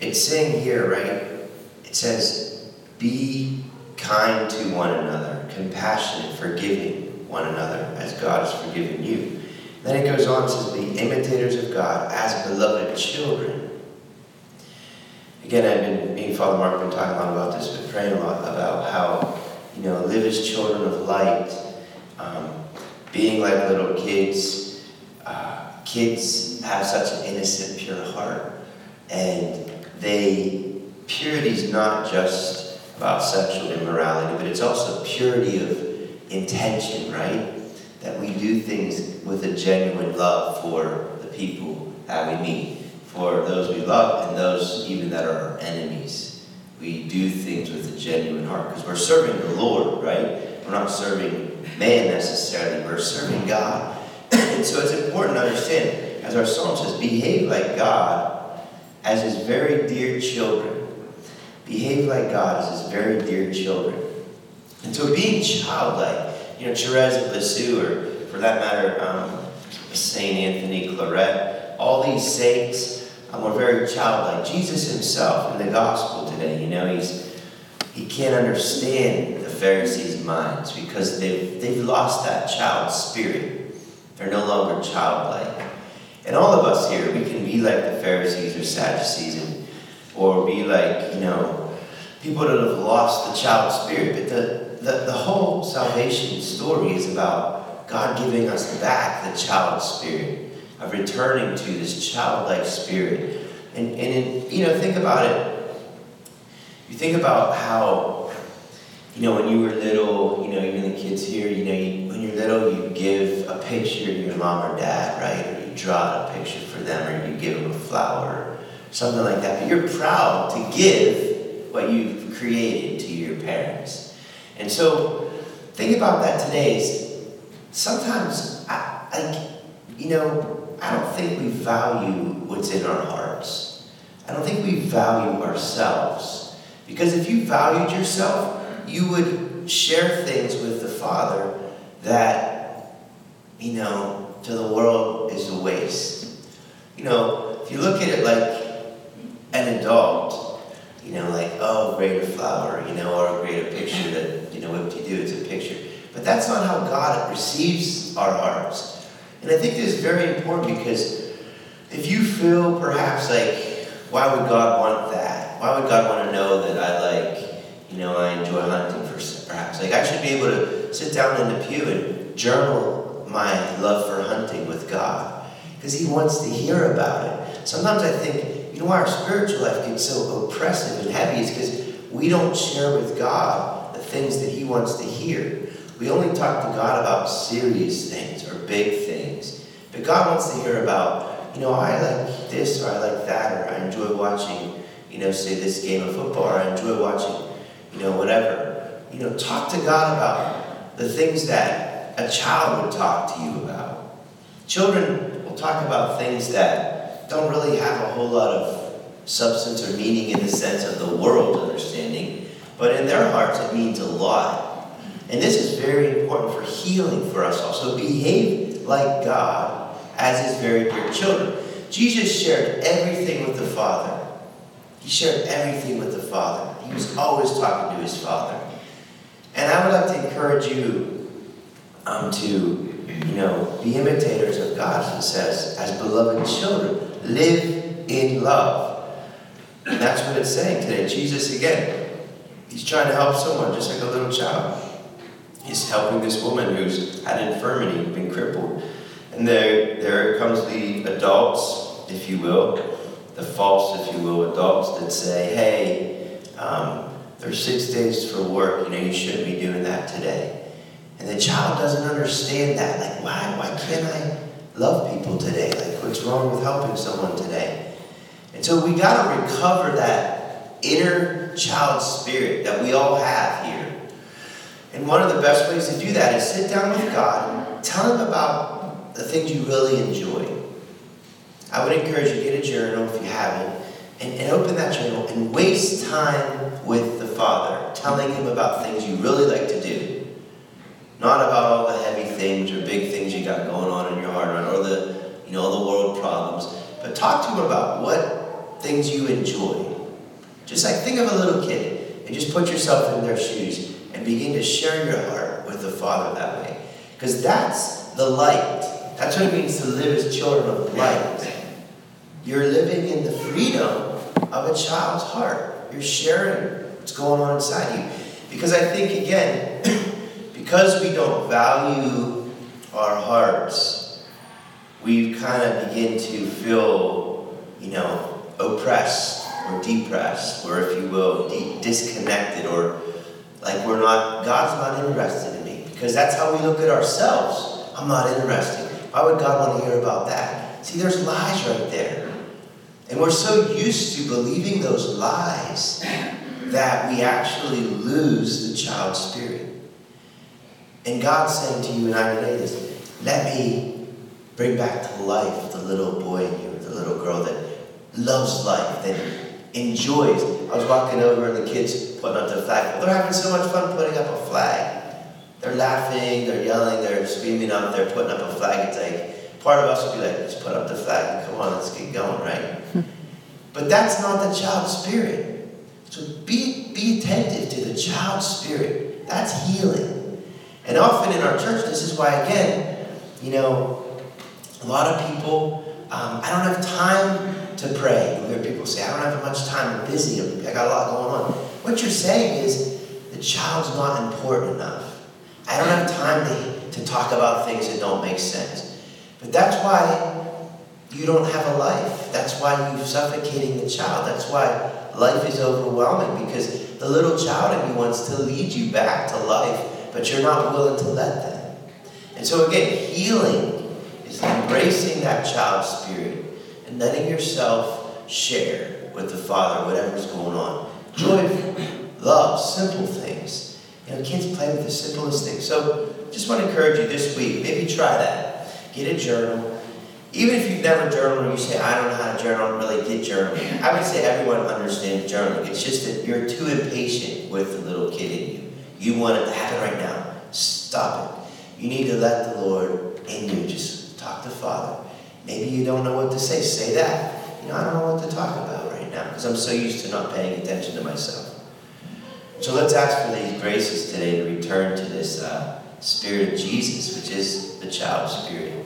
it's saying here, right? It says, be kind to one another, compassionate, forgiving one another, as God has forgiven you. Then it goes on and says, be imitators of God as beloved children. Again, I've been, me and Father Mark have been talking a lot about this, but praying a lot about how, you know, live as children of light, um, being like little kids. Uh, kids have such an innocent, pure heart, and they, purity is not just about sexual immorality, but it's also purity of intention, right? That we do things with a genuine love for the people that we meet for those we love and those even that are our enemies. We do things with a genuine heart because we're serving the Lord, right? We're not serving man necessarily, we're serving God. and so it's important to understand, as our psalm says, behave like God as his very dear children. Behave like God as his very dear children. And so being childlike, you know, Therese of Lisieux, or for that matter, um, St. Anthony Claret, all these saints, um, we're very childlike. Jesus himself in the gospel today, you know, he's he can't understand the Pharisees' minds because they've, they've lost that child spirit. They're no longer childlike. And all of us here, we can be like the Pharisees or Sadducees and, or be like, you know, people that have lost the child spirit. But the, the, the whole salvation story is about God giving us back the child spirit of returning to this childlike spirit. And, and in, you know, think about it. You think about how, you know, when you were little, you know, even the kids here, you know, you, when you're little, you give a picture to your mom or dad, right? Draw a picture for them, or you give them a flower, or something like that. But you're proud to give what you've created to your parents. And so, think about that today. Sometimes, I, like, you know, I don't think we value what's in our hearts. I don't think we value ourselves. Because if you valued yourself, you would share things with the Father that, you know, to the world is a waste. You know, if you look at it like an adult, you know, like, oh, greater flower, you know, or a greater picture that, you know, what do you do? It's a picture. But that's not how God receives our hearts. And I think this is very important because if you feel perhaps like, why would God want that? Why would God want to know that I like, you know, I enjoy hunting for perhaps? Like I should be able to sit down in the pew and journal my love for hunting with God because He wants to hear about it. Sometimes I think, you know, why our spiritual life gets so oppressive and heavy is because we don't share with God the things that He wants to hear. We only talk to God about serious things or big things. But God wants to hear about, you know, I like this or I like that or I enjoy watching, you know, say this game of football or I enjoy watching, you know, whatever. You know, talk to God about the things that a child would talk to you about. Children will talk about things that don't really have a whole lot of substance or meaning in the sense of the world understanding, but in their hearts it means a lot. And this is very important for healing for us also. Behave like God as his very dear children. Jesus shared everything with the Father. He shared everything with the Father. He was always talking to his Father. And I would like to encourage you um, to, you know, be imitators of God, it says, as beloved children. Live in love. And that's what it's saying today. Jesus, again, he's trying to help someone just like a little child. He's helping this woman who's had infirmity, been crippled. And there, there comes the adults, if you will, the false, if you will, adults that say, hey, um, there's six days for work, you know, you shouldn't be doing that today. And the child doesn't understand that. Like, why, why can't I love people today? Like, what's wrong with helping someone today? And so we got to recover that inner child spirit that we all have here and one of the best ways to do that is sit down with God tell Him about the things you really enjoy. I would encourage you to get a journal if you haven't, and, and open that journal and waste time with the Father, telling Him about things you really like to do. Not about all the heavy things or big things you got going on in your heart or the, you know, the world problems. But talk to Him about what, things you enjoy. Just like think of a little kid and just put yourself in their shoes and begin to share your heart with the Father that way. Because that's the light. That's what it means to live as children of light. You're living in the freedom of a child's heart. You're sharing what's going on inside you. Because I think, again, because we don't value our hearts, we kind of begin to feel, you know, oppressed or depressed, or if you will, de- disconnected, or like we're not, God's not interested in me. Because that's how we look at ourselves. I'm not interested. Why would God want to hear about that? See, there's lies right there. And we're so used to believing those lies that we actually lose the child spirit. And God's saying to you and I today is, let me bring back to life the little boy in you, the little girl that loves life, that enjoys. I was walking over and the kids putting up the flag. They're having so much fun putting up a flag. They're laughing, they're yelling, they're screaming up, they're putting up a flag. It's like, part of us would be like, let's put up the flag. Come on, let's get going, right? but that's not the child spirit. So be, be attentive to the child spirit. That's healing. And often in our church, this is why, again, you know, a lot of people, um, I don't have time to pray. You hear people say, I don't have much time, I'm busy, I got a lot going on. What you're saying is, the child's not important enough. I don't have time to, to talk about things that don't make sense. But that's why you don't have a life. That's why you're suffocating the child. That's why life is overwhelming because the little child in you wants to lead you back to life, but you're not willing to let them. And so, again, healing is embracing that child spirit and letting yourself share with the Father whatever's going on. Joy, love, simple things. You know, kids play with the simplest things. So, just want to encourage you this week, maybe try that. Get a journal even if you've never journaled or you say, I don't know how to journal, really get journaling, I would say everyone understands journaling. It's just that you're too impatient with the little kid in you. You want it to happen right now. Stop it. You need to let the Lord in you. Just talk to Father. Maybe you don't know what to say. Say that. You know, I don't know what to talk about right now because I'm so used to not paying attention to myself. So let's ask for these graces today to return to this uh, Spirit of Jesus, which is the child spirit.